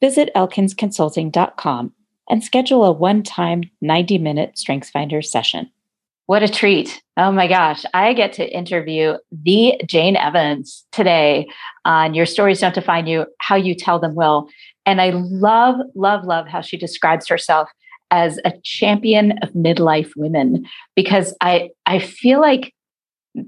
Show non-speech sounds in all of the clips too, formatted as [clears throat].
visit elkinsconsulting.com and schedule a one time 90 minute StrengthsFinder session. What a treat. Oh my gosh. I get to interview the Jane Evans today on Your Stories Don't Define You, How You Tell Them Will. And I love, love, love how she describes herself as a champion of midlife women because I, I feel like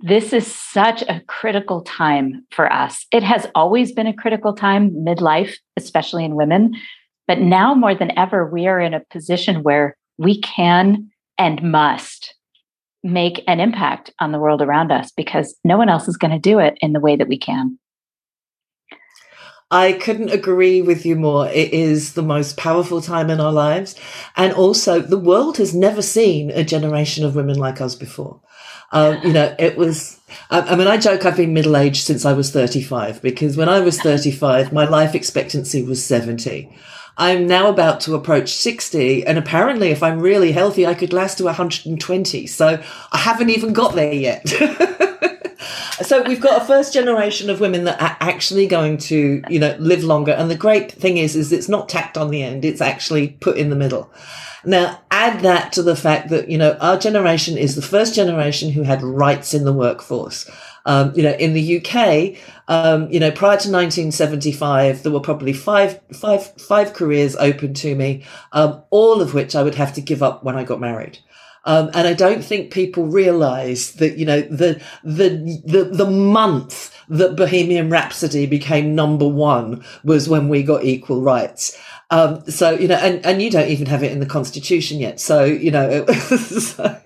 this is such a critical time for us. It has always been a critical time, midlife, especially in women. But now more than ever, we are in a position where we can and must make an impact on the world around us because no one else is going to do it in the way that we can. I couldn't agree with you more. It is the most powerful time in our lives. And also, the world has never seen a generation of women like us before. Um, you know, it was, I, mean, I joke I've been middle aged since I was 35 because when I was 35, my life expectancy was 70. I'm now about to approach 60. And apparently, if I'm really healthy, I could last to 120. So I haven't even got there yet. [laughs] so we've got a first generation of women that are actually going to, you know, live longer. And the great thing is, is it's not tacked on the end. It's actually put in the middle. Now, add that to the fact that, you know, our generation is the first generation who had rights in the workforce. Um, you know, in the UK, um, you know, prior to 1975, there were probably five, five, five careers open to me, um, all of which I would have to give up when I got married. Um, and I don't think people realize that, you know, the, the, the, the month that Bohemian Rhapsody became number one was when we got equal rights. Um, so, you know, and, and you don't even have it in the constitution yet. So, you know, [laughs] so,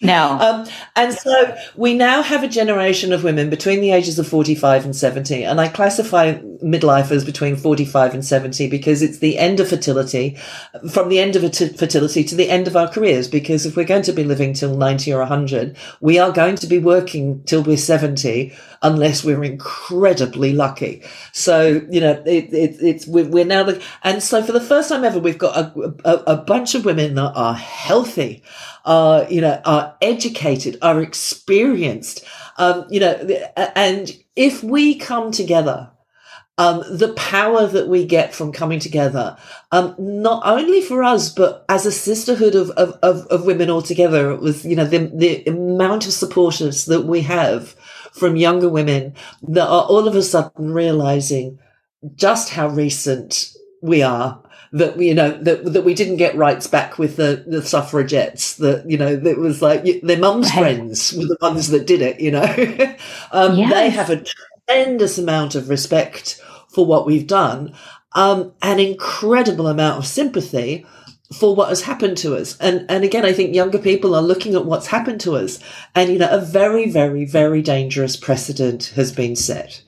no. Um, and so we now have a generation of women between the ages of 45 and 70. And I classify midlife as between 45 and 70 because it's the end of fertility, from the end of fertility to the end of our careers. Because if we're going to be living till 90 or 100, we are going to be working till we're 70 unless we're incredibly lucky. So, you know, it, it, it's, we're, we're now, the, and so for the first time ever, we've got a, a, a bunch of women that are healthy, are, you know, are educated, are experienced, um, you know, and if we come together, um, the power that we get from coming together, um, not only for us, but as a sisterhood of, of, of, of women altogether, with, you know, the, the amount of supporters that we have from younger women that are all of a sudden realizing just how recent we are that you know that that we didn't get rights back with the the suffragettes that you know that was like their mum's right. friends were the ones that did it you know [laughs] um, yes. they have a tremendous amount of respect for what we've done um, an incredible amount of sympathy for what has happened to us. And, and again, I think younger people are looking at what's happened to us. And, you know, a very, very, very dangerous precedent has been set.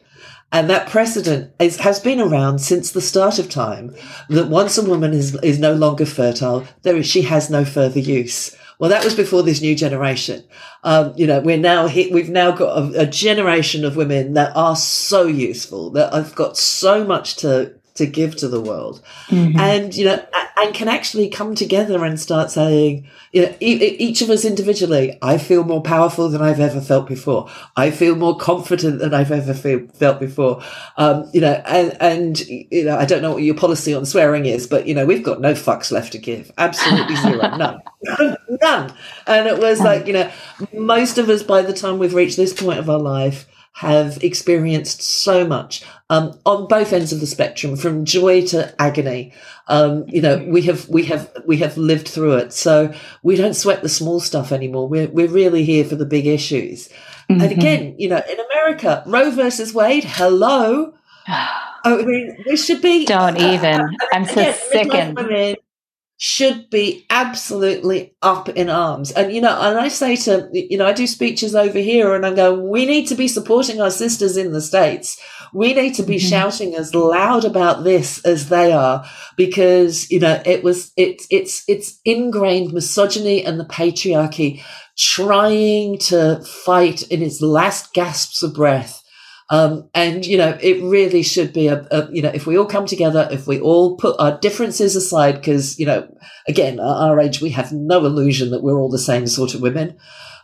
And that precedent is, has been around since the start of time that once a woman is, is no longer fertile, there is, she has no further use. Well, that was before this new generation. Um, you know, we're now hit, we've now got a, a, generation of women that are so useful, that have got so much to, to give to the world. Mm-hmm. And, you know, and can actually come together and start saying, you know, each of us individually, I feel more powerful than I've ever felt before. I feel more confident than I've ever feel, felt before. Um, you know, and, and, you know, I don't know what your policy on swearing is, but, you know, we've got no fucks left to give. Absolutely zero. [laughs] None. None. And it was like, you know, most of us, by the time we've reached this point of our life, have experienced so much um, on both ends of the spectrum, from joy to agony. Um, you know, we have we have we have lived through it, so we don't sweat the small stuff anymore. We're we're really here for the big issues. Mm-hmm. And again, you know, in America, Roe versus Wade. Hello. [sighs] I mean, we should be. Don't [laughs] even. Uh, I'm so sickened should be absolutely up in arms. And, you know, and I say to, you know, I do speeches over here and I'm going, we need to be supporting our sisters in the States. We need to be mm-hmm. shouting as loud about this as they are because, you know, it was, it's, it's, it's ingrained misogyny and the patriarchy trying to fight in its last gasps of breath um, and, you know, it really should be a, a, you know, if we all come together, if we all put our differences aside, because, you know, again, at our age, we have no illusion that we're all the same sort of women.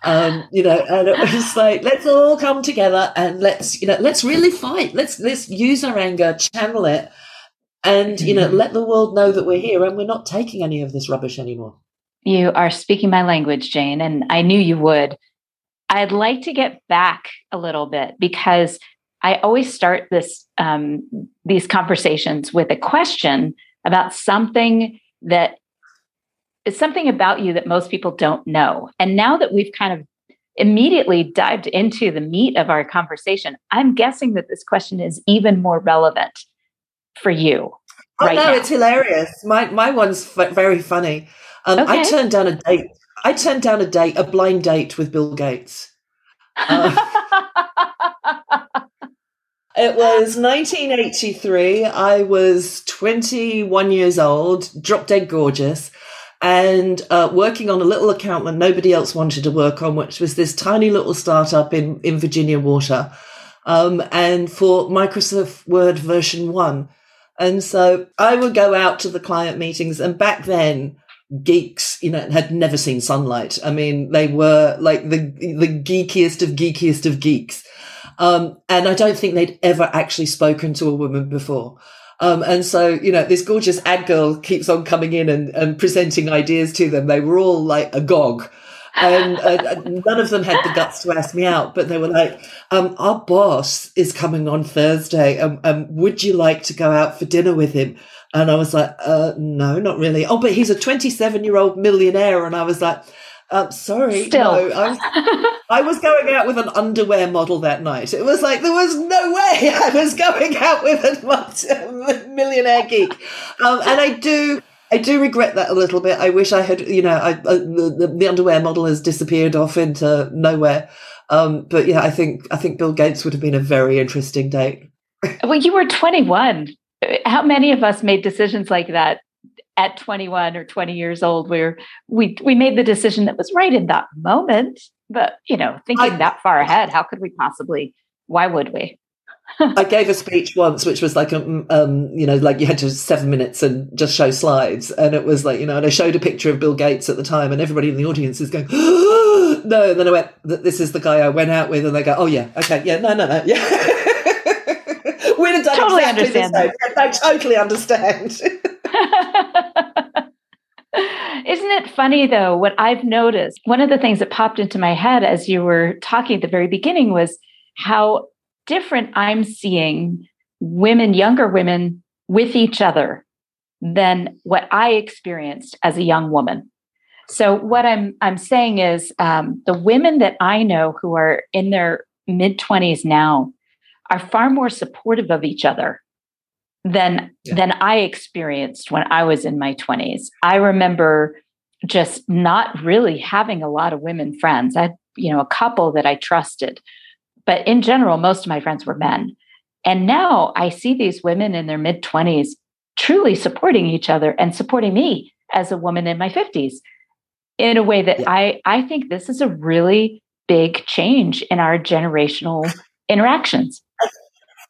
Um, you know, and it was [laughs] like, let's all come together and let's, you know, let's really fight. Let's, let's use our anger, channel it, and, you know, mm-hmm. let the world know that we're here and we're not taking any of this rubbish anymore. You are speaking my language, Jane, and I knew you would. I'd like to get back a little bit because I always start this um, these conversations with a question about something that is something about you that most people don't know. And now that we've kind of immediately dived into the meat of our conversation, I'm guessing that this question is even more relevant for you. Oh right no, now. it's hilarious. My my one's f- very funny. Um, okay. I turned down a date. I turned down a date, a blind date with Bill Gates. [laughs] Uh, [laughs] It was 1983. I was 21 years old, drop dead gorgeous, and uh, working on a little account that nobody else wanted to work on, which was this tiny little startup in, in Virginia Water, um, and for Microsoft Word version one. And so I would go out to the client meetings, and back then, geeks, you know, had never seen sunlight. I mean, they were like the the geekiest of geekiest of geeks. Um, and I don't think they'd ever actually spoken to a woman before. Um, and so, you know, this gorgeous ad girl keeps on coming in and, and presenting ideas to them. They were all like agog. And [laughs] uh, none of them had the guts to ask me out, but they were like, um, our boss is coming on Thursday. Um, um, would you like to go out for dinner with him? And I was like, uh, no, not really. Oh, but he's a 27 year old millionaire. And I was like, um, sorry, Still. no. I was, I was, going out with an underwear model that night. It was like there was no way [laughs] I was going out with a [laughs] millionaire geek, um, and I do. I do regret that a little bit. I wish I had, you know, I, uh, the, the underwear model has disappeared off into nowhere. Um, but yeah, I think I think Bill Gates would have been a very interesting date. [laughs] well, you were 21. How many of us made decisions like that at 21 or 20 years old where we we made the decision that was right in that moment but you know thinking I, that far ahead how could we possibly why would we I gave a speech once, which was like, a, um, um, you know, like you had to seven minutes and just show slides, and it was like, you know, and I showed a picture of Bill Gates at the time, and everybody in the audience is going, oh, [gasps] no. And then I went, that "This is the guy I went out with," and they go, "Oh yeah, okay, yeah, no, no, no, yeah." [laughs] We'd have done totally exactly understand the same. I totally understand. [laughs] [laughs] Isn't it funny though? What I've noticed, one of the things that popped into my head as you were talking at the very beginning was how different I'm seeing women, younger women, with each other than what I experienced as a young woman. So what I'm I'm saying is um, the women that I know who are in their mid 20s now are far more supportive of each other than yeah. than I experienced when I was in my 20s. I remember just not really having a lot of women friends. I had, you know, a couple that I trusted. But in general, most of my friends were men. And now I see these women in their mid 20s truly supporting each other and supporting me as a woman in my 50s in a way that yeah. I, I think this is a really big change in our generational interactions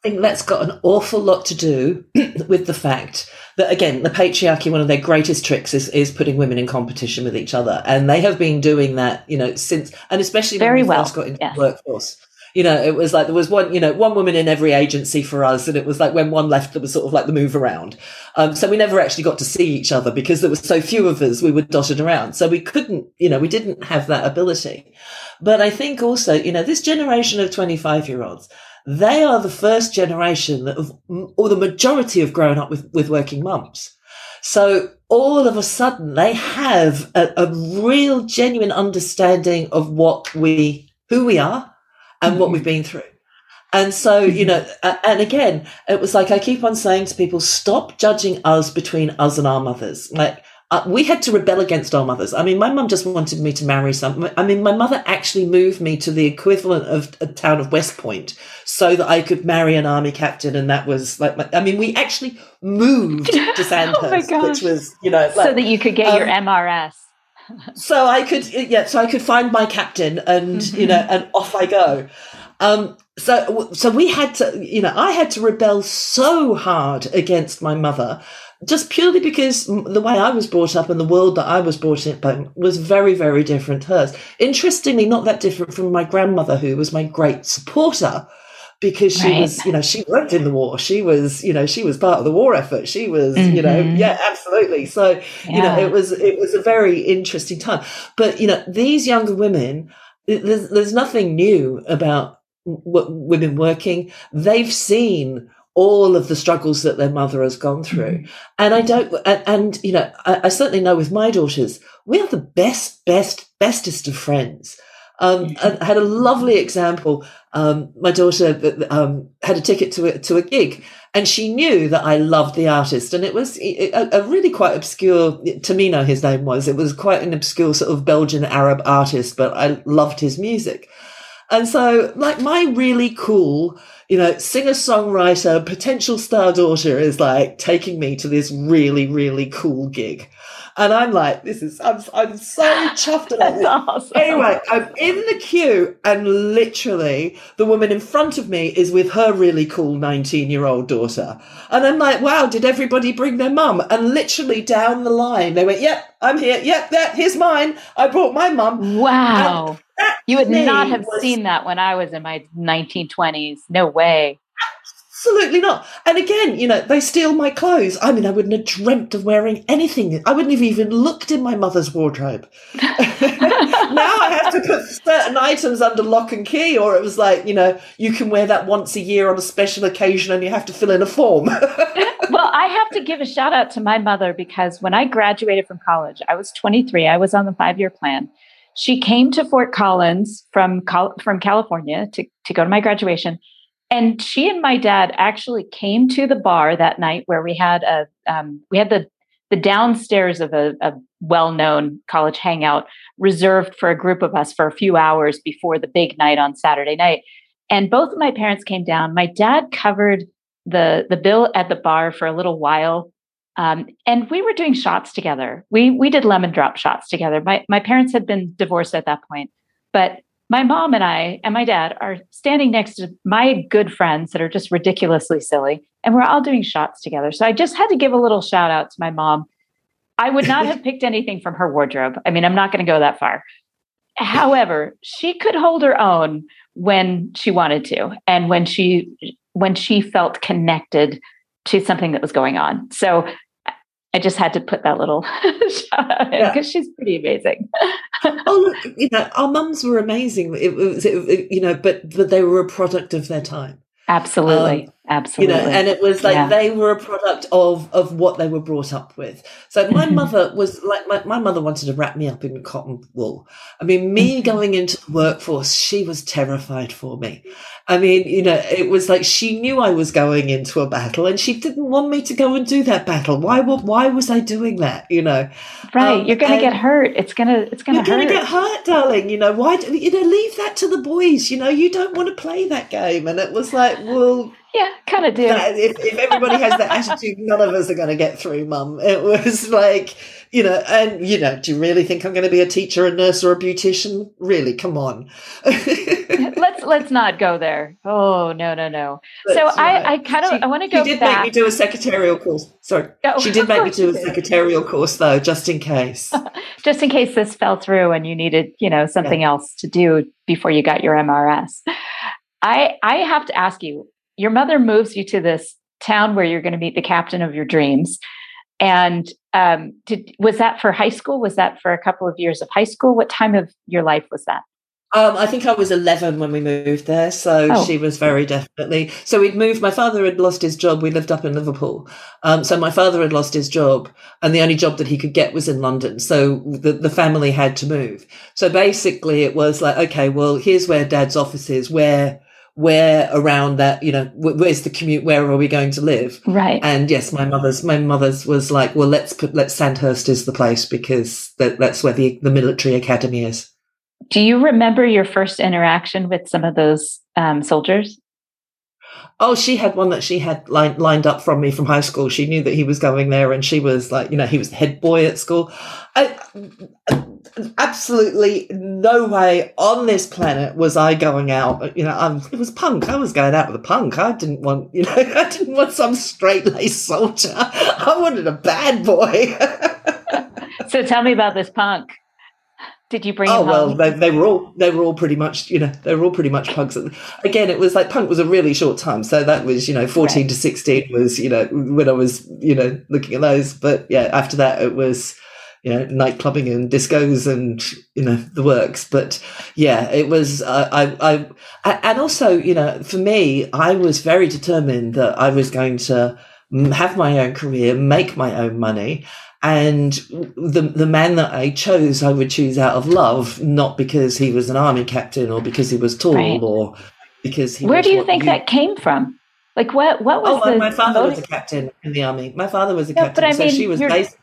think that's got an awful lot to do [clears throat] with the fact that again the patriarchy one of their greatest tricks is, is putting women in competition with each other and they have been doing that you know since and especially very when we well first got into the workforce You know, it was like there was one, you know, one woman in every agency for us. And it was like when one left, there was sort of like the move around. Um, so we never actually got to see each other because there were so few of us, we were dotted around. So we couldn't, you know, we didn't have that ability. But I think also, you know, this generation of 25 year olds, they are the first generation that have, or the majority have grown up with, with working mums. So all of a sudden they have a, a real genuine understanding of what we, who we are and mm-hmm. what we've been through. And so, you mm-hmm. know, and again, it was like I keep on saying to people, stop judging us between us and our mothers. Like, uh, we had to rebel against our mothers. I mean, my mum just wanted me to marry some. I mean, my mother actually moved me to the equivalent of a town of West Point so that I could marry an army captain, and that was like. My, I mean, we actually moved [laughs] to Sandhurst, oh which was you know, like, so that you could get um, your MRS. so I could, yeah, so I could find my captain, and mm-hmm. you know, and off I go. Um, so, so we had to, you know, I had to rebel so hard against my mother just purely because the way I was brought up and the world that I was brought up in was very, very different to hers. Interestingly, not that different from my grandmother, who was my great supporter because she right. was, you know, she worked in the war. She was, you know, she was part of the war effort. She was, mm-hmm. you know, mm-hmm. yeah, absolutely. So, yeah. you know, it was, it was a very interesting time. But, you know, these younger women, there's, there's nothing new about women working. They've seen all of the struggles that their mother has gone through. Mm-hmm. And I don't, and, and you know, I, I, certainly know with my daughters, we are the best, best, bestest of friends. Um, mm-hmm. I had a lovely example. Um, my daughter um, had a ticket to a, to a gig and she knew that I loved the artist. And it was a, a really quite obscure, Tamino, his name was. It was quite an obscure sort of Belgian Arab artist, but I loved his music. And so, like, my really cool, you know, singer songwriter, potential star daughter is like taking me to this really, really cool gig. And I'm like, this is, I'm, I'm so chuffed [laughs] about this. Awesome. Anyway, I'm in the queue and literally the woman in front of me is with her really cool 19 year old daughter. And I'm like, wow, did everybody bring their mum? And literally down the line, they went, yep, I'm here. Yep, that, here's mine. I brought my mum. Wow. You would not have was, seen that when I was in my 1920s. No way. Absolutely not. And again, you know, they steal my clothes. I mean, I wouldn't have dreamt of wearing anything. I wouldn't have even looked in my mother's wardrobe. [laughs] now I have to put certain items under lock and key, or it was like, you know, you can wear that once a year on a special occasion and you have to fill in a form. [laughs] well, I have to give a shout out to my mother because when I graduated from college, I was 23, I was on the five year plan. She came to Fort Collins from, from California to, to go to my graduation and she and my dad actually came to the bar that night where we had a um, we had the the downstairs of a, a well-known college hangout reserved for a group of us for a few hours before the big night on Saturday night. And both of my parents came down. My dad covered the the bill at the bar for a little while. Um, and we were doing shots together. We we did lemon drop shots together. My my parents had been divorced at that point, but my mom and I and my dad are standing next to my good friends that are just ridiculously silly, and we're all doing shots together. So I just had to give a little shout out to my mom. I would not have [laughs] picked anything from her wardrobe. I mean, I'm not going to go that far. However, she could hold her own when she wanted to and when she when she felt connected to something that was going on. So I just had to put that little [laughs] shout out in because yeah. she's pretty amazing. [laughs] oh, look, you know, our mums were amazing. It was, it, it, you know, but but they were a product of their time. Absolutely. Um, Absolutely. You know, and it was like yeah. they were a product of of what they were brought up with. So my mm-hmm. mother was like my, my mother wanted to wrap me up in cotton wool. I mean, me mm-hmm. going into the workforce, she was terrified for me. I mean, you know, it was like she knew I was going into a battle and she didn't want me to go and do that battle. Why why was I doing that, you know? Right, um, you're going to get hurt. It's going to it's going to. You're going to get hurt, darling, you know. Why you know, leave that to the boys, you know. You don't want to play that game and it was like, well, yeah, kind of do. If, if everybody has that attitude, none of us are going to get through, mum. It was like, you know, and, you know, do you really think I'm going to be a teacher, a nurse, or a beautician? Really? Come on. let's let's not go there. Oh, no, no, no. But, so I, I kind of, I want to go She did back. make me do a secretarial course. Sorry. Oh, she did make me do a secretarial course, though, just in case. [laughs] just in case this fell through and you needed, you know, something yeah. else to do before you got your MRS. I I have to ask you. Your mother moves you to this town where you're going to meet the captain of your dreams, and um, did, was that for high school? Was that for a couple of years of high school? What time of your life was that? Um, I think I was 11 when we moved there. So oh. she was very definitely. So we'd moved. My father had lost his job. We lived up in Liverpool. Um, so my father had lost his job and the only job that he could get was in London. So the, the family had to move. So basically it was like, okay, well, here's where dad's office is. Where, where around that, you know, where's the commute? Where are we going to live? Right. And yes, my mother's, my mother's was like, well, let's put, let's Sandhurst is the place because that, that's where the, the military academy is. Do you remember your first interaction with some of those um, soldiers? Oh, she had one that she had lined, lined up from me from high school. She knew that he was going there, and she was like, you know, he was the head boy at school. I, absolutely no way on this planet was I going out. You know, I'm, it was punk. I was going out with a punk. I didn't want, you know, [laughs] I didn't want some straight laced soldier. I wanted a bad boy. [laughs] so tell me about this punk. Did you bring? Oh well, they, they, were all they were all pretty much you know they were all pretty much punks. Again, it was like punk was a really short time, so that was you know fourteen right. to sixteen was you know when I was you know looking at those. But yeah, after that it was you know night clubbing and discos and you know the works. But yeah, it was I I, I and also you know for me I was very determined that I was going to have my own career, make my own money, and the the man that I chose, I would choose out of love, not because he was an army captain or because he was tall right. or because he. Where do you think you... that came from? Like what? What was oh, the? My father motive? was a captain in the army. My father was a no, captain, I so mean, she was based.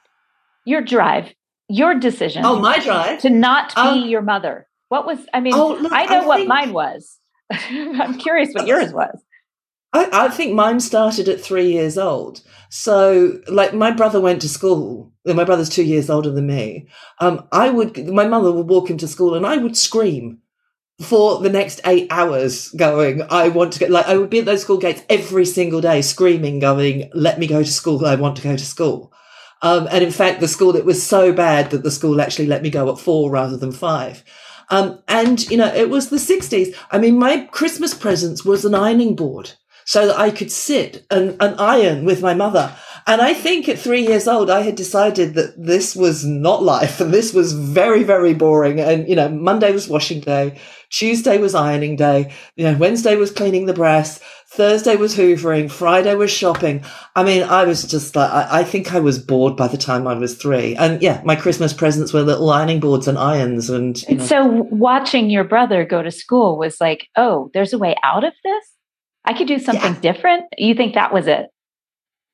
Your drive, your decision. Oh, my drive to not be um, your mother. What was? I mean, oh, look, I know I what think... mine was. [laughs] I'm curious what yours was. I, I, think mine started at three years old. So, like, my brother went to school. My brother's two years older than me. Um, I would, my mother would walk him to school, and I would scream for the next eight hours, going, "I want to get Like, I would be at those school gates every single day, screaming, going, "Let me go to school! I want to go to school." Um, and in fact, the school it was so bad that the school actually let me go at four rather than five. Um, and you know, it was the '60s. I mean, my Christmas presents was an ironing board so that I could sit and, and iron with my mother. And I think at three years old, I had decided that this was not life and [laughs] this was very, very boring. And, you know, Monday was washing day. Tuesday was ironing day. You know, Wednesday was cleaning the brass. Thursday was hoovering. Friday was shopping. I mean, I was just like, I, I think I was bored by the time I was three. And yeah, my Christmas presents were little ironing boards and irons. And know. so watching your brother go to school was like, oh, there's a way out of this? I could do something yeah. different. You think that was it?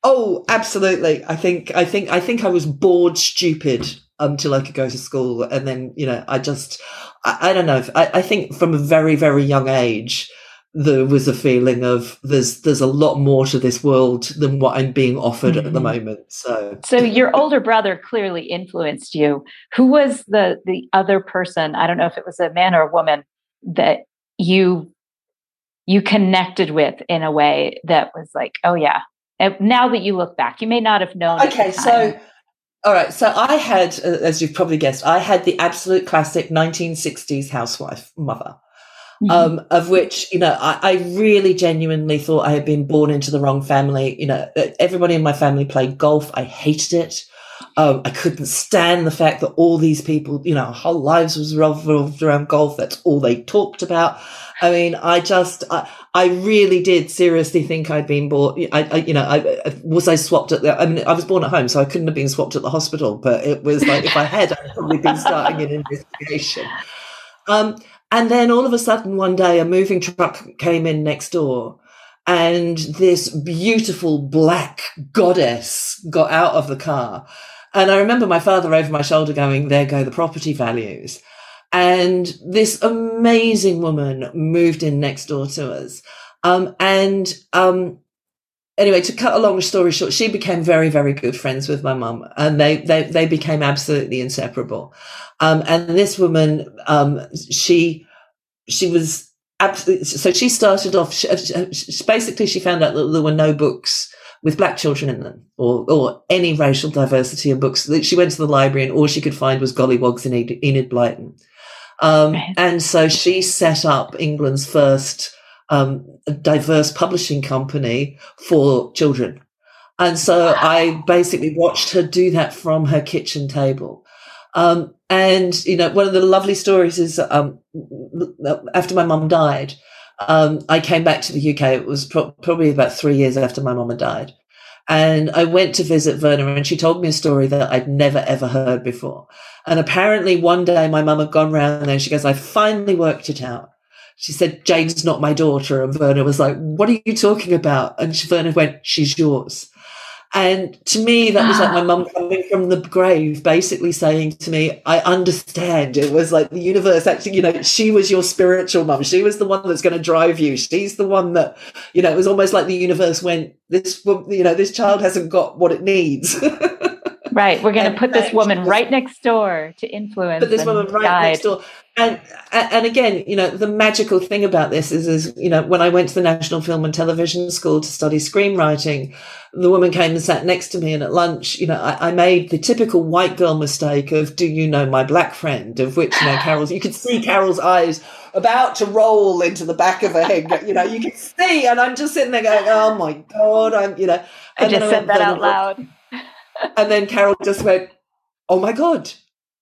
Oh, absolutely. I think I think I think I was bored stupid until I could go to school. And then, you know, I just I, I don't know. I, I think from a very, very young age, there was a feeling of there's there's a lot more to this world than what I'm being offered mm-hmm. at the mm-hmm. moment. So So your older brother clearly influenced you. Who was the the other person, I don't know if it was a man or a woman that you you connected with in a way that was like, oh yeah. And now that you look back, you may not have known. Okay, so all right, so I had, uh, as you've probably guessed, I had the absolute classic 1960s housewife mother. Mm-hmm. Um, of which, you know, I, I, really genuinely thought I had been born into the wrong family. You know, everybody in my family played golf. I hated it. Um, I couldn't stand the fact that all these people, you know, whole lives was revolved around golf. That's all they talked about. I mean, I just, I, I really did seriously think I'd been bought. I, I you know, I, was I swapped at the, I mean, I was born at home, so I couldn't have been swapped at the hospital, but it was like, if I had, I'd probably been starting an [laughs] investigation. Um, and then all of a sudden one day a moving truck came in next door and this beautiful black goddess got out of the car. And I remember my father over my shoulder going, there go the property values. And this amazing woman moved in next door to us. Um, and, um, anyway, to cut a long story short, she became very, very good friends with my mum and they, they, they became absolutely inseparable. Um, and this woman, um, she, she was absolutely, so she started off, she, she, basically she found out that there were no books with black children in them or, or any racial diversity of books. She went to the library and all she could find was gollywogs and Enid Blyton. Um, right. And so she set up England's first um, a diverse publishing company for children. And so I basically watched her do that from her kitchen table. Um, and, you know, one of the lovely stories is um, after my mum died, um, I came back to the UK. It was pro- probably about three years after my mum had died. And I went to visit Verna and she told me a story that I'd never ever heard before. And apparently one day my mum had gone round there and she goes, I finally worked it out. She said, Jane's not my daughter. And Verna was like, what are you talking about? And Verna went, she's yours. And to me, that was like my mum ah. coming from the grave, basically saying to me, I understand. It was like the universe actually, you know, she was your spiritual mum. She was the one that's going to drive you. She's the one that, you know, it was almost like the universe went, this, you know, this child hasn't got what it needs. right. We're going [laughs] to put this woman right next door to influence. Put this woman right guide. next door and and again, you know, the magical thing about this is, is you know, when I went to the National Film and Television School to study screenwriting, the woman came and sat next to me, and at lunch, you know, I, I made the typical white girl mistake of, "Do you know my black friend?" Of which, you know, [laughs] Carol's, you could see Carol's eyes about to roll into the back of her head. You know, you can see, and I'm just sitting there going, "Oh my god!" I'm, you know, I just said that out loud. And then Carol just went, "Oh my god."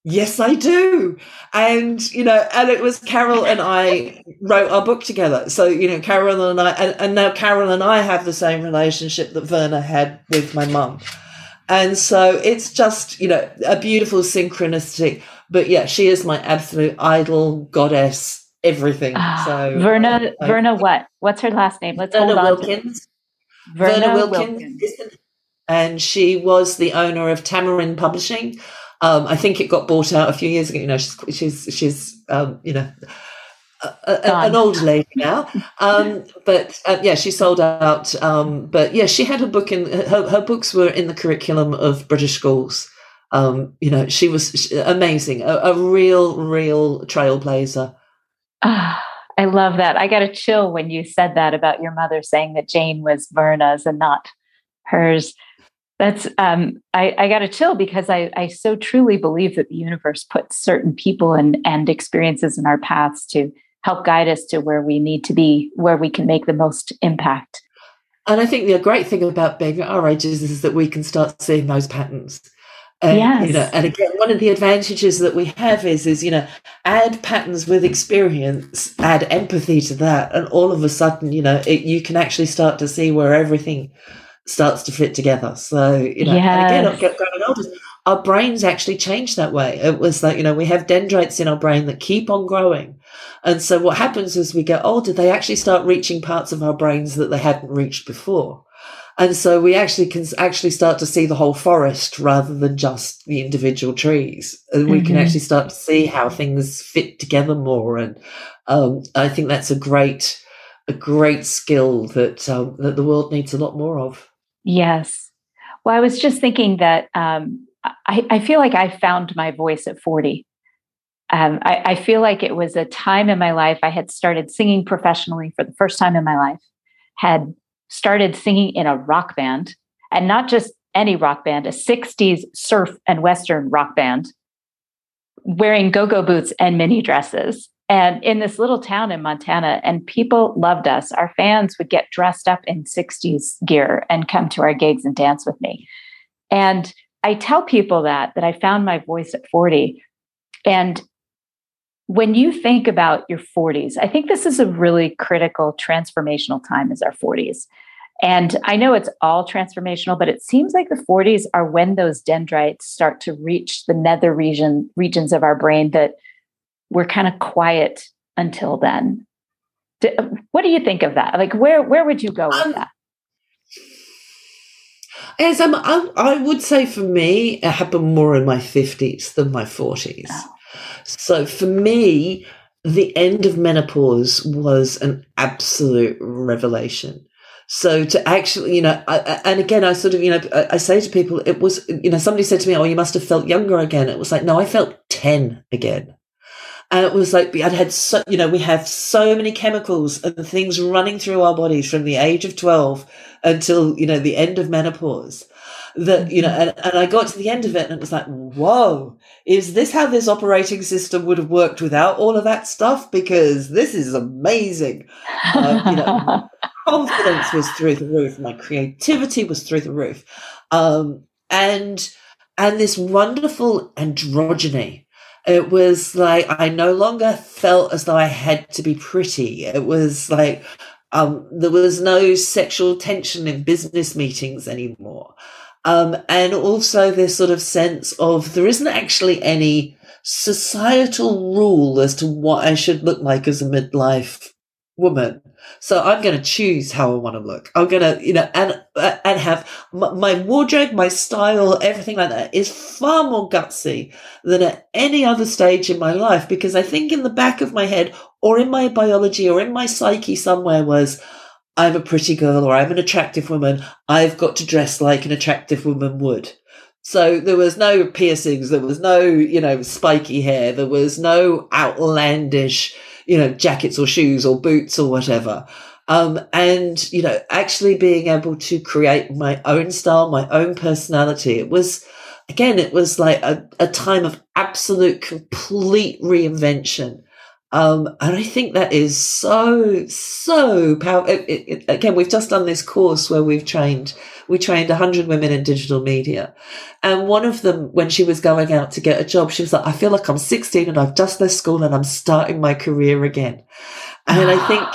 Yes, I do. And, you know, and it was Carol and I wrote our book together. So, you know, Carol and I, and, and now Carol and I have the same relationship that Verna had with my mum. And so it's just, you know, a beautiful synchronicity. But yeah, she is my absolute idol, goddess, everything. Ah, so Verna, I, Verna, what? What's her last name? Let's Verna hold on. Wilkins. Verna, Verna Wilkins. Wilkins. And she was the owner of Tamarind Publishing um, I think it got bought out a few years ago. You know, she's she's she's um, you know a, a, an older lady now. [laughs] Um, but uh, yeah, she sold out. Um, but yeah, she had a book in her, her books were in the curriculum of British schools. Um, you know, she was amazing, a, a real, real trailblazer. Ah, [sighs] I love that. I got a chill when you said that about your mother saying that Jane was Verna's and not hers that's um, I, I got a chill because I, I so truly believe that the universe puts certain people and, and experiences in our paths to help guide us to where we need to be, where we can make the most impact. And I think the great thing about being at our ages is that we can start seeing those patterns. And, yes. you know, and again, one of the advantages that we have is, is, you know, add patterns with experience, add empathy to that. And all of a sudden, you know, it, you can actually start to see where everything starts to fit together. So, you know, yes. again, growing older, our brains actually change that way. It was like, you know, we have dendrites in our brain that keep on growing. And so what happens as we get older, they actually start reaching parts of our brains that they hadn't reached before. And so we actually can actually start to see the whole forest rather than just the individual trees. And we mm-hmm. can actually start to see how things fit together more. And um, I think that's a great, a great skill that um, that the world needs a lot more of. Yes. Well, I was just thinking that um, I, I, feel like I found my voice at 40. Um, I, I, feel like it was a time in my life I had started singing professionally for the first time in my life, had started singing in a rock band, and not just any rock band, a 60s surf and Western rock band, wearing go go boots and mini dresses and in this little town in Montana, and people loved us. Our fans would get dressed up in 60s gear and come to our gigs and dance with me. And I tell people that, that I found my voice at 40. And when you think about your 40s, I think this is a really critical transformational time is our 40s. And I know it's all transformational, but it seems like the 40s are when those dendrites start to reach the nether region regions of our brain that we're kind of quiet until then. What do you think of that? Like, where where would you go with um, that? As I'm, I, I would say for me, it happened more in my fifties than my forties. Oh. So for me, the end of menopause was an absolute revelation. So to actually, you know, I, and again, I sort of, you know, I, I, say to people, it was, you know, somebody said to me, "Oh, you must have felt younger again." It was like, no, I felt ten again. And it was like, I'd had so, you know, we have so many chemicals and things running through our bodies from the age of 12 until, you know, the end of menopause that you know and, and i got to the end of it and it was like whoa is this how this operating system would have worked without all of that stuff? Because this is amazing. Uh, you know [laughs] confidence was through the roof. My creativity was through the roof. Um, and and this wonderful androgyny it was like I no longer felt as though I had to be pretty. It was like um, there was no sexual tension in business meetings anymore. Um, and also this sort of sense of there isn't actually any societal rule as to what I should look like as a midlife woman. So I'm going to choose how I want to look. I'm going to, you know, and uh, and have my wardrobe, my style, everything like that is far more gutsy than at any other stage in my life because I think in the back of my head or in my biology or in my psyche somewhere was I'm a pretty girl or I'm an attractive woman. I've got to dress like an attractive woman would. So there was no piercings, there was no, you know, spiky hair, there was no outlandish you know, jackets or shoes or boots or whatever. Um, and, you know, actually being able to create my own style, my own personality. It was, again, it was like a, a time of absolute complete reinvention. Um, and I think that is so, so powerful. Again, we've just done this course where we've trained, we trained 100 women in digital media. And one of them, when she was going out to get a job, she was like, I feel like I'm 16 and I've just left school and I'm starting my career again. And I think,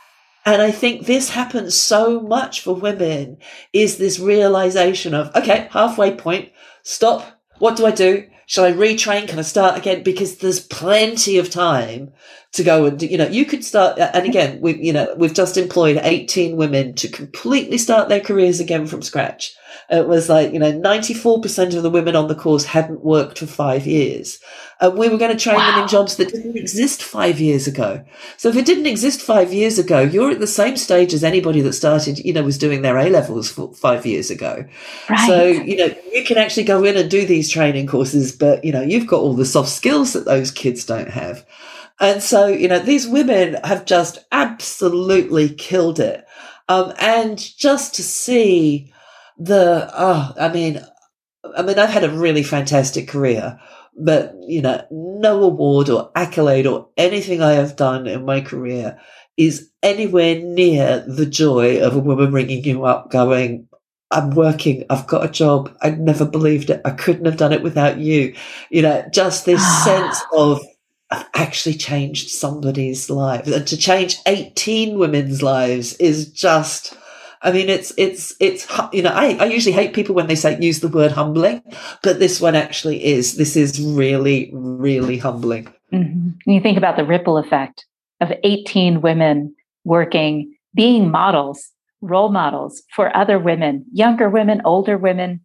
[sighs] and I think this happens so much for women is this realization of, okay, halfway point, stop. What do I do? Shall I retrain? Can I start again? Because there's plenty of time to go and, you know, you could start. And again, we, you know, we've just employed 18 women to completely start their careers again from scratch. It was like, you know, 94% of the women on the course hadn't worked for five years. And we were going to train wow. them in jobs that didn't exist five years ago. So if it didn't exist five years ago, you're at the same stage as anybody that started, you know, was doing their A levels five years ago. Right. So, you know, you can actually go in and do these training courses, but, you know, you've got all the soft skills that those kids don't have. And so, you know, these women have just absolutely killed it. Um, and just to see, the oh, I mean, I mean, I've had a really fantastic career, but you know, no award or accolade or anything I have done in my career is anywhere near the joy of a woman ringing you up, going, I'm working. I've got a job. I never believed it. I couldn't have done it without you. You know, just this ah. sense of I've actually changed somebody's life. And to change 18 women's lives is just I mean, it's, it's, it's, you know, I, I usually hate people when they say use the word humbling, but this one actually is. This is really, really humbling. Mm-hmm. You think about the ripple effect of 18 women working, being models, role models for other women, younger women, older women,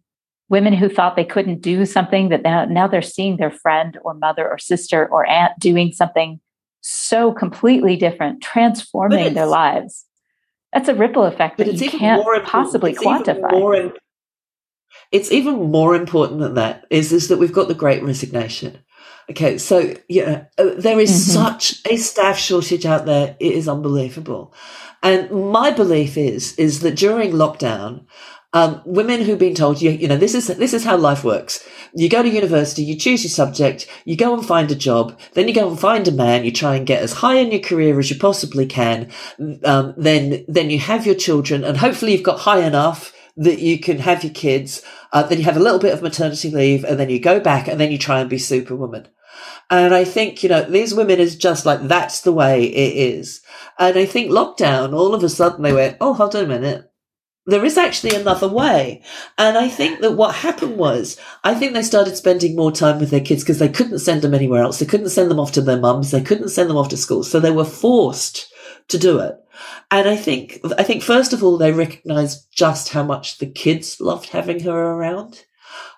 women who thought they couldn't do something that now, now they're seeing their friend or mother or sister or aunt doing something so completely different, transforming their lives. That's a ripple effect but that you can't possibly it's quantify. Even it's even more important than that is, is that we've got the great resignation. Okay, so yeah, uh, there is mm-hmm. such a staff shortage out there; it is unbelievable. And my belief is is that during lockdown, um, women who've been told you, you know, this is this is how life works. You go to university, you choose your subject, you go and find a job, then you go and find a man, you try and get as high in your career as you possibly can. Um, then then you have your children, and hopefully you've got high enough that you can have your kids. Uh, then you have a little bit of maternity leave, and then you go back, and then you try and be superwoman. And I think, you know, these women is just like, that's the way it is. And I think lockdown, all of a sudden they went, oh, hold on a minute there is actually another way. And I think that what happened was, I think they started spending more time with their kids because they couldn't send them anywhere else. They couldn't send them off to their mums. They couldn't send them off to school. So they were forced to do it. And I think, I think first of all, they recognized just how much the kids loved having her around.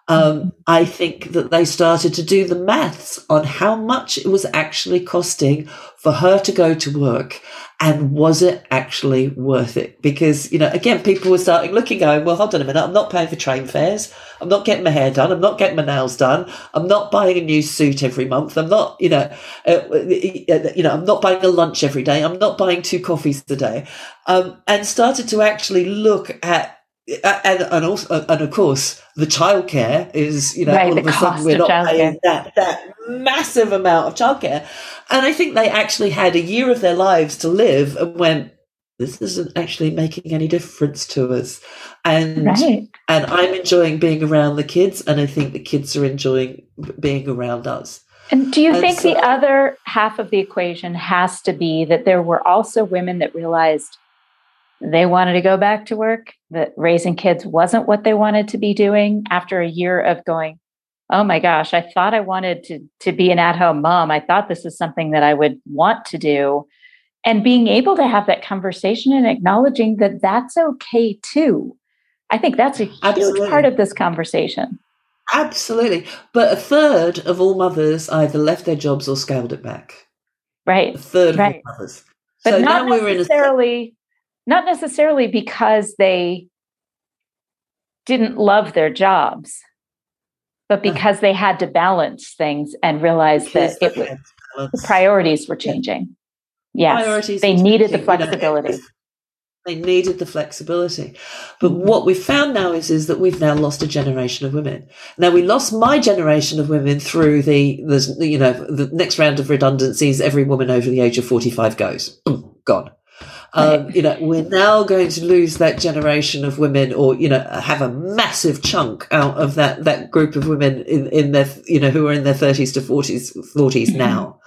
Um, mm-hmm. I think that they started to do the maths on how much it was actually costing for her to go to work and was it actually worth it? Because, you know, again, people were starting looking, going, well, hold on a minute, I'm not paying for train fares. I'm not getting my hair done. I'm not getting my nails done. I'm not buying a new suit every month. I'm not, you know, uh, you know, I'm not buying a lunch every day. I'm not buying two coffees a day. Um, and started to actually look at and and also and of course the childcare is you know Right, all of a sudden we're not paying that that massive amount of childcare, and I think they actually had a year of their lives to live and went. This isn't actually making any difference to us, and Right. and I'm enjoying being around the kids, and I think the kids are enjoying being around us. And do you And think the other half of the equation has to be that there were also women that realized they wanted to go back to work, that raising kids wasn't what they wanted to be doing after a year of going, oh my gosh, I thought I wanted to, to be an at home mom. I thought this is something that I would want to do. And being able to have that conversation and acknowledging that that's okay too. I think that's a huge Absolutely. part of this conversation. Absolutely, but a third of all mothers either left their jobs or scaled it back. Right. A third of all mothers. but so not now we're in a necessarily not necessarily because they didn't love their jobs but because they had to balance things and realize that it was, the priorities were changing yes Priorities they needed the changing, you know, flexibility They needed the flexibility. But Mhm. what we've found now is, is that we've now lost a generation of women. Now we lost my generation of women through the, the you know, the next round of redundancies. Every woman over the age of 45 goes, Boom, gone. Um, you know, we're now going to lose that generation of women or, you know, have a massive chunk out of that, that group of women in, in their, you know, who are in their thirties to forties, 40s Mhm. now.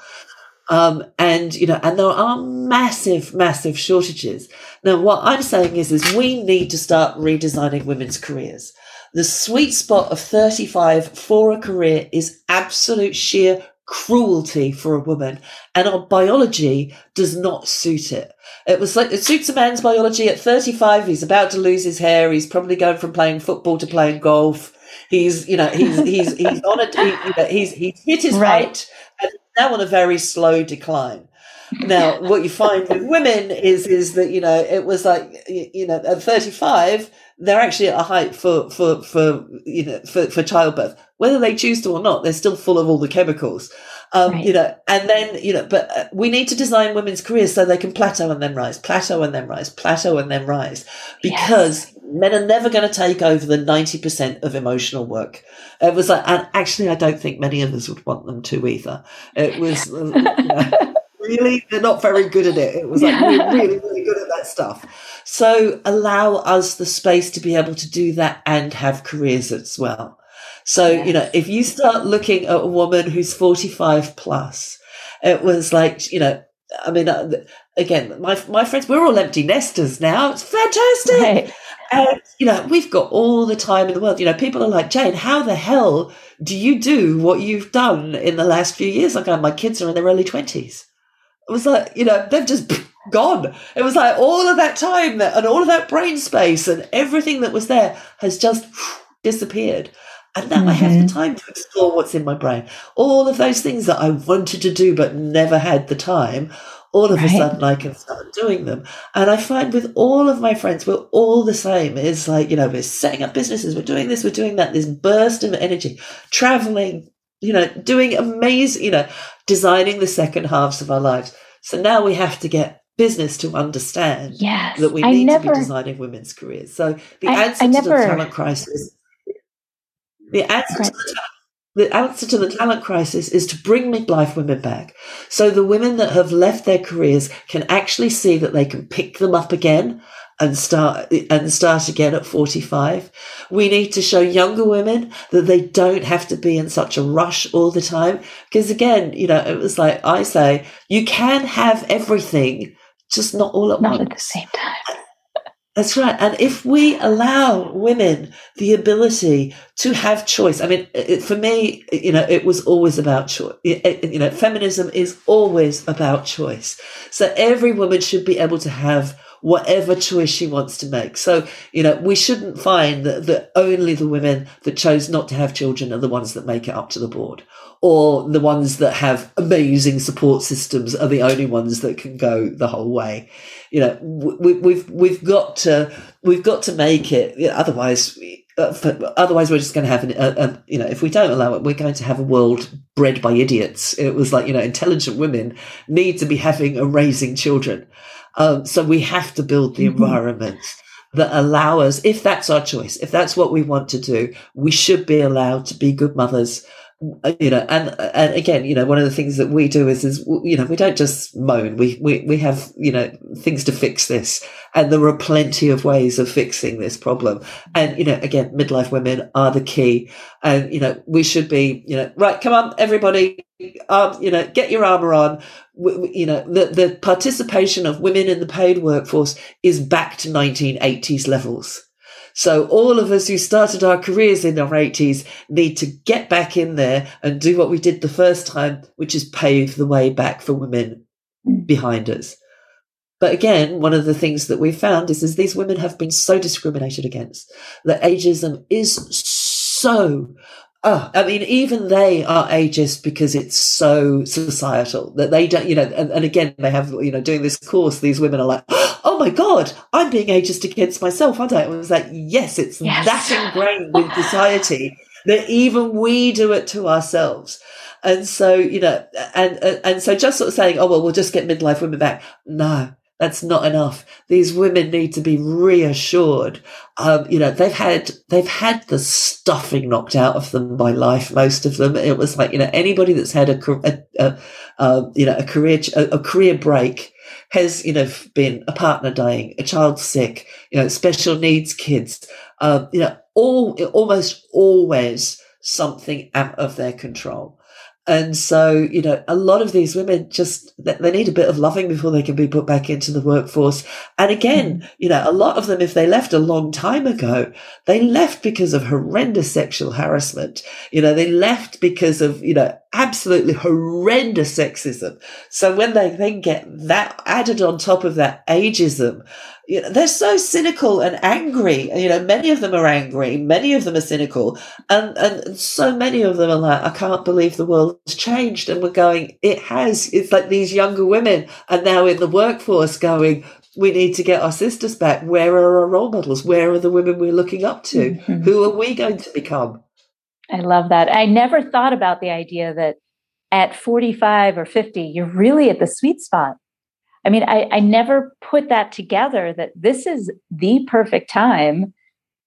Um, and, you know, and there are massive, massive shortages. Now, what I'm saying is, is we need to start redesigning women's careers. The sweet spot of 35 for a career is absolute sheer cruelty for a woman, and our biology does not suit it. It was like it suits a man's biology at 35. He's about to lose his hair. He's probably going from playing football to playing golf. He's, you know, he's he's he's on a he, you know, he's he's hit his Right. height and now on a very slow decline. Now, what you find with women is is that you know it was like you know at 35 they're actually at a height for for for you know for, for childbirth. Whether they choose to or not they're still full of all the chemicals. Um, Right. you know and then you know but uh, we need to design women's careers so they can plateau and then rise plateau and then rise plateau and then rise. Because men are never going to take over the 90% of emotional work. It was like and actually i don't think many of us would want them to either. It was uh, you [laughs] know, really they're not very good at it. It was like we're really really good at that stuff. So allow us the space to be able to do that and have careers as well. So you know if you start looking at a woman who's 45 plus it was like you know i mean uh, again my my friends we're all empty nesters now. It's fantastic. Right. And you know we've got all the time in the world. You know people are like jane how the hell do you do what you've done in the last few years? Like my kids are in their early 20s it was like you know they've just [laughs] gone. It was like all of that time and all of that brain space and everything that was there has just [sighs] disappeared. And now i have the mm-hmm. time to explore what's in my brain. All of those things that i wanted to do but never had the time all of a sudden i can start doing them. And i find with all of my friends we're all the same. It's like you know we're setting up businesses we're doing this we're doing that. This burst of energy. Traveling you know doing amazing you know designing the second halves of our lives so now we have to get business to understand yes that we need never to be designing women's careers. So the I- answer I to never- the talent crisis, the answer Right. to the, ta- the answer to the talent crisis is to bring midlife women back. So the women that have left their careers can actually see that they can pick them up again and start and start again at 45 we need to show younger women that they don't have to be in such a rush all the time because again you know it was like i say you can have everything just not all at not once at the same time that's right. And if we allow women the ability to have choice, I mean, it, for me, you know, it was always about choice. You know, feminism is always about choice. So every woman should be able to have whatever choice she wants to make. So, you know, we shouldn't find that, that only the women that chose not to have children are the ones that make it up to the board or the ones that have amazing support systems are the only ones that can go the whole way. You know, we, we've we've got to we've got to make it. You know, otherwise, uh, otherwise we're just going to have an. You know, if we don't allow it, we're going to have a world bred by idiots. It was like you know, intelligent women need to be having and raising children. Um, so we have to build the Mhm. environment that allow us, if that's our choice, if that's what we want to do, we should be allowed to be good mothers you know, and and again, you know, one of the things that we do is is you know we don't just moan. We we we have you know things to fix this, and there are plenty of ways of fixing this problem. And you know, again, midlife women are the key, and you know we should be you know right. Come on, everybody, um, you know, get your armor on. you know, the the participation of women in the paid workforce is back to 1980s levels. So all of us who started our careers in our 80s need to get back in there and do what we did the first time, which is pave the way back for women mm. behind us. But again, one of the things that we found is, is these women have been so discriminated against that ageism is so Oh, I mean, even they are ageist because it's so societal that they don't, you know, and, and, again, they have, you know, doing this course, these women are like, oh my God, I'm being ageist against myself, aren't I? It was like, yes, it's yes. that ingrained in society that even we do it to ourselves. And so, you know, and, and, and so just sort of saying, oh, well, we'll just get midlife women back. No, that's not enough. These women need to be reassured. Um, you know, they've had, they've had the stuffing knocked out of them by life. Most of them. It was like, you know, anybody that's had a, a, a, a you know, a career, a, a career break has, you know, been a partner dying, a child sick, you know, special needs kids, um, you know, all, almost always something out of their control. And so, you know, a lot of these women just, they need a bit of loving before they can be put back into the workforce. And again, mm. you know, a lot of them, if they left a long time ago, they left because of horrendous sexual harassment. You know, they left because of, you know, absolutely horrendous sexism. So when they then get that added on top of that ageism, you know, they're so cynical and angry. You know, many of them are angry, many of them are cynical, and and so many of them are like, I can't believe the world has changed. And we're going, it has. It's like these younger women are now in the workforce going, we need to get our sisters back. Where are our role models? Where are the women we're looking up to? Mm-hmm. Who are we going to become? I love that. I never thought about the idea that at 45 or 50, you're really at the sweet spot. I mean, I, I never put that together that this is the perfect time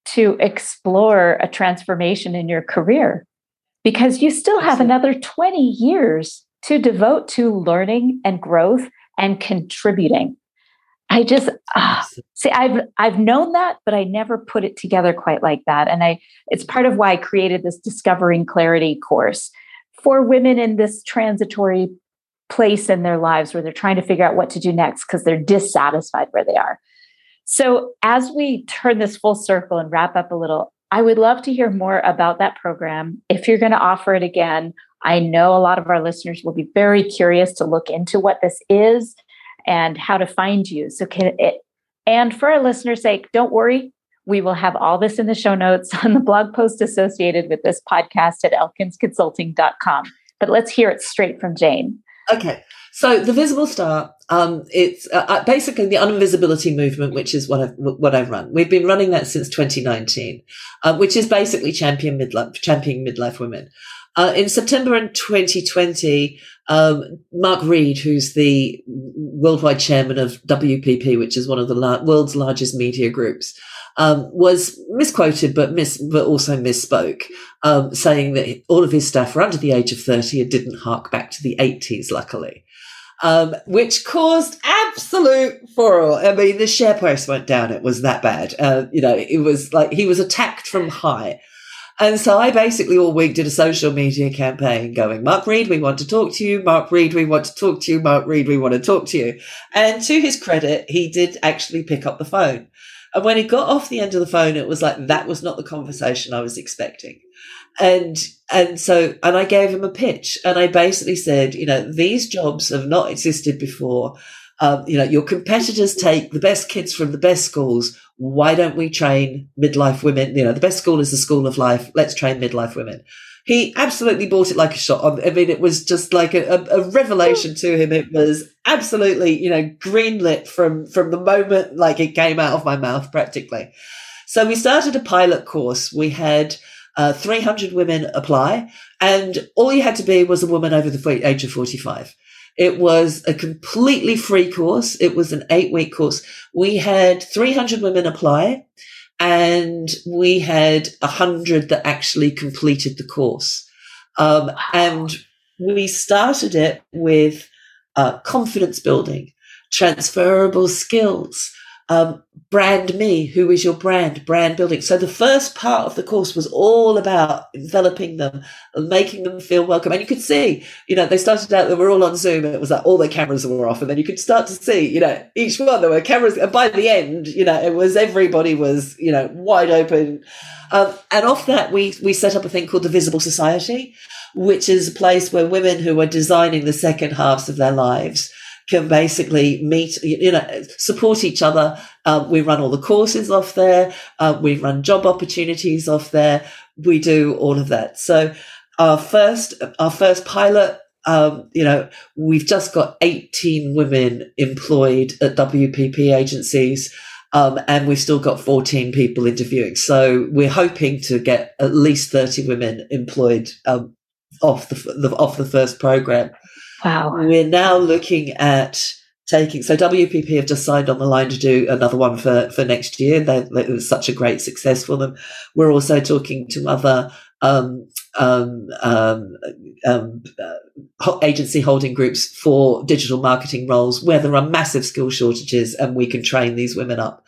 to explore a transformation in your career because you still have another 20 years to devote to learning and growth and contributing. I just uh, see I've I've known that, but I never put it together quite like that. And I it's part of why I created this discovering clarity course for women in this transitory place in their lives where they're trying to figure out what to do next because they're dissatisfied where they are. So as we turn this full circle and wrap up a little, I would love to hear more about that program. If you're going to offer it again, I know a lot of our listeners will be very curious to look into what this is and how to find you. So can it and for our listeners' sake, don't worry. We will have all this in the show notes [laughs] on the blog post associated with this podcast at elkinsconsulting.com. But let's hear it straight from Jane. Okay. So the Visible Start, um, it's uh, uh basically the uninvisibility movement, which is what I've what I've run. We've been running that since 2019, uh, which is basically champion midlife, championing midlife women. Uh, in September in 2020, um, Mark Read, who's the worldwide chairman of WPP, which is one of the la- world's largest media groups, um, was misquoted, but mis- but also misspoke, um, saying that all of his staff were under the age of 30 and didn't hark back to the 80s, luckily. Um, which caused absolute furore. I mean, the share price went down. It was that bad. Uh, you know, it was like he was attacked from high. And so I basically all week did a social media campaign going, Mark Read, we want to talk to you. Mark Read, we want to talk to you. Mark Read, we want to talk to you. And to his credit, he did actually pick up the phone. And when he got off the end of the phone, it was like, that was not the conversation I was expecting. And, and so, and I gave him a pitch and I basically said, you know, these jobs have not existed before. Um, you know, your competitors take the best kids from the best schools. Why don't we train midlife women? You know, the best school is the school of life. Let's train midlife women. He absolutely bought it like a shot. I mean, it was just like a, a, revelation to him. It was absolutely, you know, greenlit from, from the moment like it came out of my mouth practically. So we started a pilot course. We had uh, 300 women apply and all you had to be was a woman over the age of 45. It was a completely free course. It was an eight week course. We had 300 women apply and we had a 100 that actually completed the course. Um, wow. And we started it with uh, confidence building, transferable skills, um, brand me. Who is your brand? Brand building. So the first part of the course was all about enveloping them, making them feel welcome. And you could see, you know, they started out, they were all on Zoom and it was like all their cameras were off. And then you could start to see, you know, each one, there were cameras. And by the end, you know, it was everybody was, you know, wide open. Um, and off that, we, we set up a thing called the Visible Society, which is a place where women who are designing the second halves of their lives can basically meet, you know, support each other. Um, we run all the courses off there. Uh, we run job opportunities off there. We do all of that. So our first, our first pilot, um, you know, we've just got 18 women employed at WPP agencies. Um, and we've still got 14 people interviewing. So we're hoping to get at least 30 women employed um, off the, the, off the first program. Wow. We're now looking at taking, so WPP have just signed on the line to do another one for, for next year. They, it was such a great success for them. We're also talking to other, um, um, um, um, uh, agency holding groups for digital marketing roles where there are massive skill shortages and we can train these women up.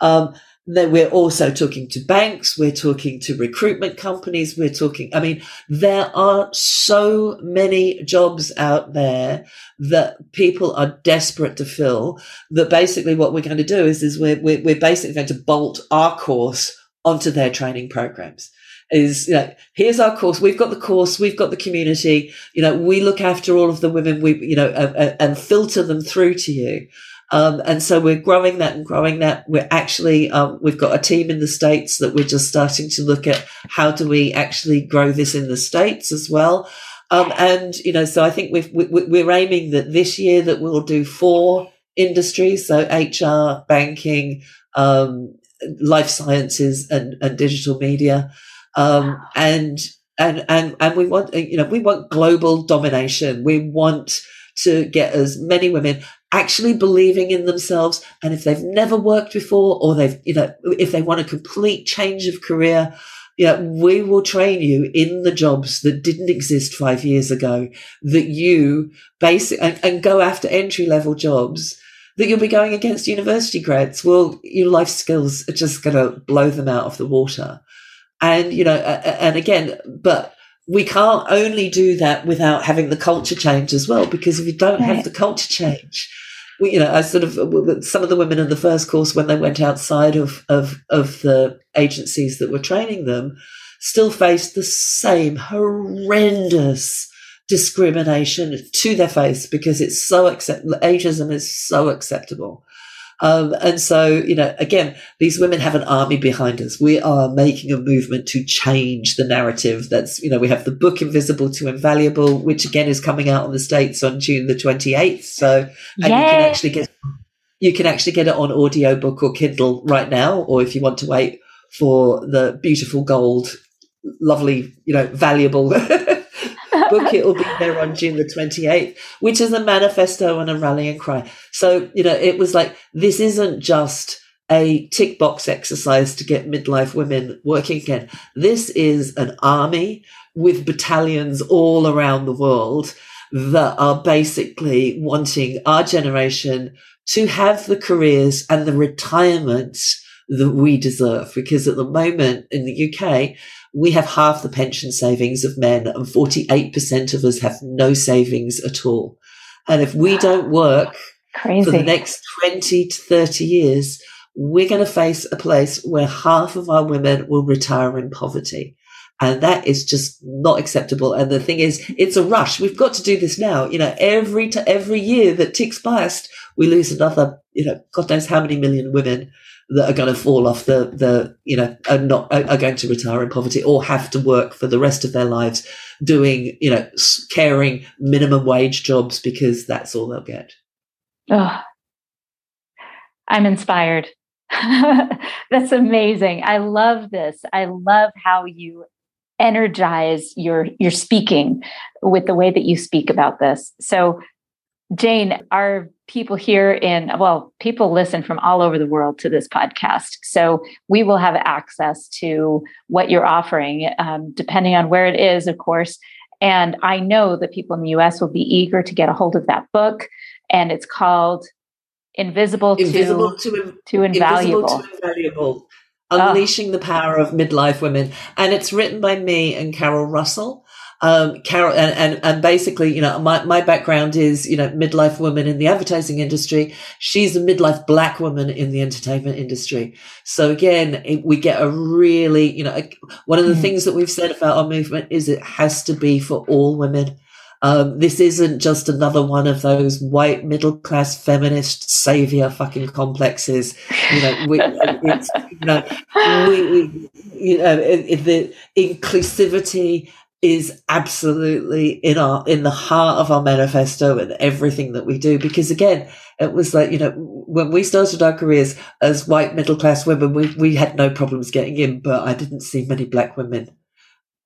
Um, then we're also talking to banks. We're talking to recruitment companies. We're talking, I mean, there are so many jobs out there that people are desperate to fill that basically what we're going to do is, is we're, we're, we're basically going to bolt our course onto their training programs is you know here's our course we've got the course we've got the community you know we look after all of the women we you know uh, uh, and filter them through to you um, and so we're growing that and growing that. We're actually, um, we've got a team in the States that we're just starting to look at how do we actually grow this in the States as well. Um, and, you know, so I think we've, we, we're aiming that this year that we'll do four industries. So HR, banking, um, life sciences and, and digital media. Um, and, and, and, and we want, you know, we want global domination. We want, to get as many women actually believing in themselves. And if they've never worked before or they've, you know, if they want a complete change of career, you know, we will train you in the jobs that didn't exist five years ago that you basic and, and go after entry level jobs that you'll be going against university grads. Well, your life skills are just going to blow them out of the water. And, you know, and again, but we can't only do that without having the culture change as well, because if you don't right. have the culture change, we, you know, I sort of uh, some of the women in the first course when they went outside of of of the agencies that were training them, still faced the same horrendous discrimination to their face because it's so accept ageism is so acceptable. Um, and so, you know, again, these women have an army behind us. We are making a movement to change the narrative. That's, you know, we have the book Invisible to Invaluable, which again is coming out on the States on June the 28th. So, and Yay. you can actually get, you can actually get it on audiobook or Kindle right now, or if you want to wait for the beautiful gold, lovely, you know, valuable [laughs] book. It will be there on June the 28th, which is a manifesto and a rallying cry. So, you know, it was like, this isn't just a tick box exercise to get midlife women working again. This is an army with battalions all around the world that are basically wanting our generation to have the careers and the retirements that we deserve. Because at the moment in the UK, we have half the pension savings of men and 48% of us have no savings at all. And if we don't work Crazy. for the next 20 to 30 years, we're going to face a place where half of our women will retire in poverty. And that is just not acceptable. And the thing is, it's a rush. We've got to do this now. You know, every, to every year that ticks past, we lose another, you know, God knows how many million women that are going to fall off the the you know are not are going to retire in poverty or have to work for the rest of their lives doing you know caring minimum wage jobs because that's all they'll get. Oh, I'm inspired. [laughs] that's amazing. I love this. I love how you energize your your speaking with the way that you speak about this. So Jane, our people here in, well, people listen from all over the world to this podcast. So we will have access to what you're offering, um, depending on where it is, of course. And I know that people in the US will be eager to get a hold of that book. And it's called Invisible, Invisible to, to, to Invaluable. Invisible to Invaluable. Unleashing oh. the Power of Midlife Women. And it's written by me and Carol Russell. Um, Carol, and, and, and basically, you know, my, my background is, you know, midlife woman in the advertising industry. She's a midlife black woman in the entertainment industry. So again, it, we get a really, you know, one of the mm. things that we've said about our movement is it has to be for all women. Um, this isn't just another one of those white middle class feminist savior fucking complexes. You know, we, it's, you know, we, we you know, the inclusivity is absolutely in our in the heart of our manifesto and everything that we do. Because again it was like you know when we started our careers as white middle class women we, we had no problems getting in but i didn't see many black women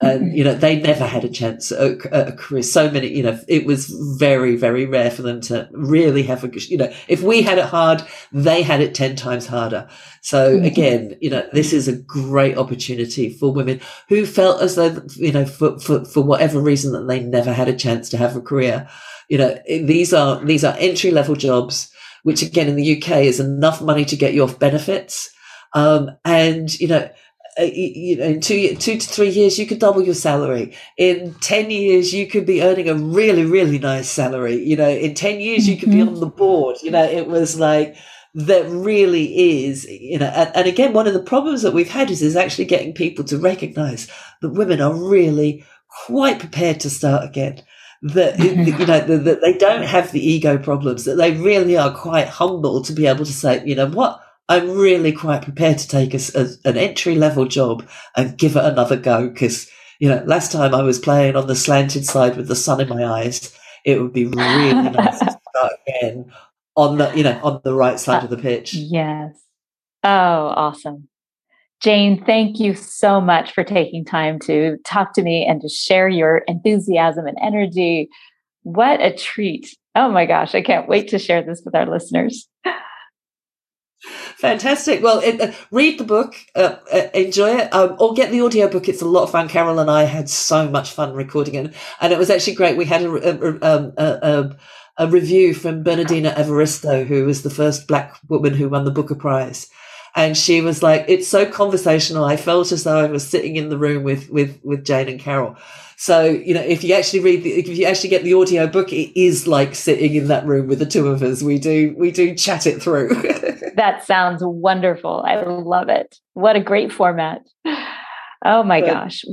and mm-hmm. you know they never had a chance at a, career so many you know it was very very rare for them to really have a you know if we had it hard they had it 10 times harder so mm-hmm. again you know this is a great opportunity for women who felt as though you know for for, for whatever reason that they never had a chance to have a career you know these are these are entry level jobs which again in the uk is enough money to get you off benefits um, and you know you know, in two, two to three years, you could double your salary. In 10 years, you could be earning a really, really nice salary. You know, in 10 years, you could be mm-hmm. on the board. You know, it was like, that really is, you know, and, and again, one of the problems that we've had is, is actually getting people to recognize that women are really quite prepared to start again that [laughs] you know that they don't have the ego problems that they really are quite humble to be able to say you know what I'm really quite prepared to take a, a, an entry level job and give it another go because, you know, last time I was playing on the slanted side with the sun in my eyes, it would be really [laughs] nice to start again on the, you know, on the right side uh, of the pitch. Yes. Oh, awesome. Jane, thank you so much for taking time to talk to me and to share your enthusiasm and energy. What a treat. Oh my gosh, I can't wait to share this with our listeners. [laughs] Fantastic. Well, it, uh, read the book, uh, uh, enjoy it, um, or get the audio book. It's a lot of fun. Carol and I had so much fun recording it, and it was actually great. We had a, um, a, a, a review from Bernardine Evaristo, who was the first Black woman who won the Booker Prize. And she was like, "It's so conversational. I felt as though I was sitting in the room with with with Jane and Carol." So, you know, if you actually read the, if you actually get the audio book, it is like sitting in that room with the two of us. We do, we do chat it through. [laughs] that sounds wonderful. I love it. What a great format. Oh my gosh.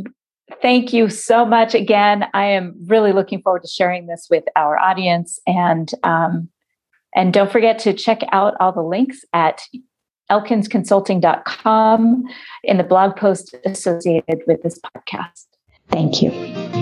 Thank you so much again. I am really looking forward to sharing this with our audience and, um, and don't forget to check out all the links at elkinsconsulting.com in the blog post associated with this podcast. Thank you.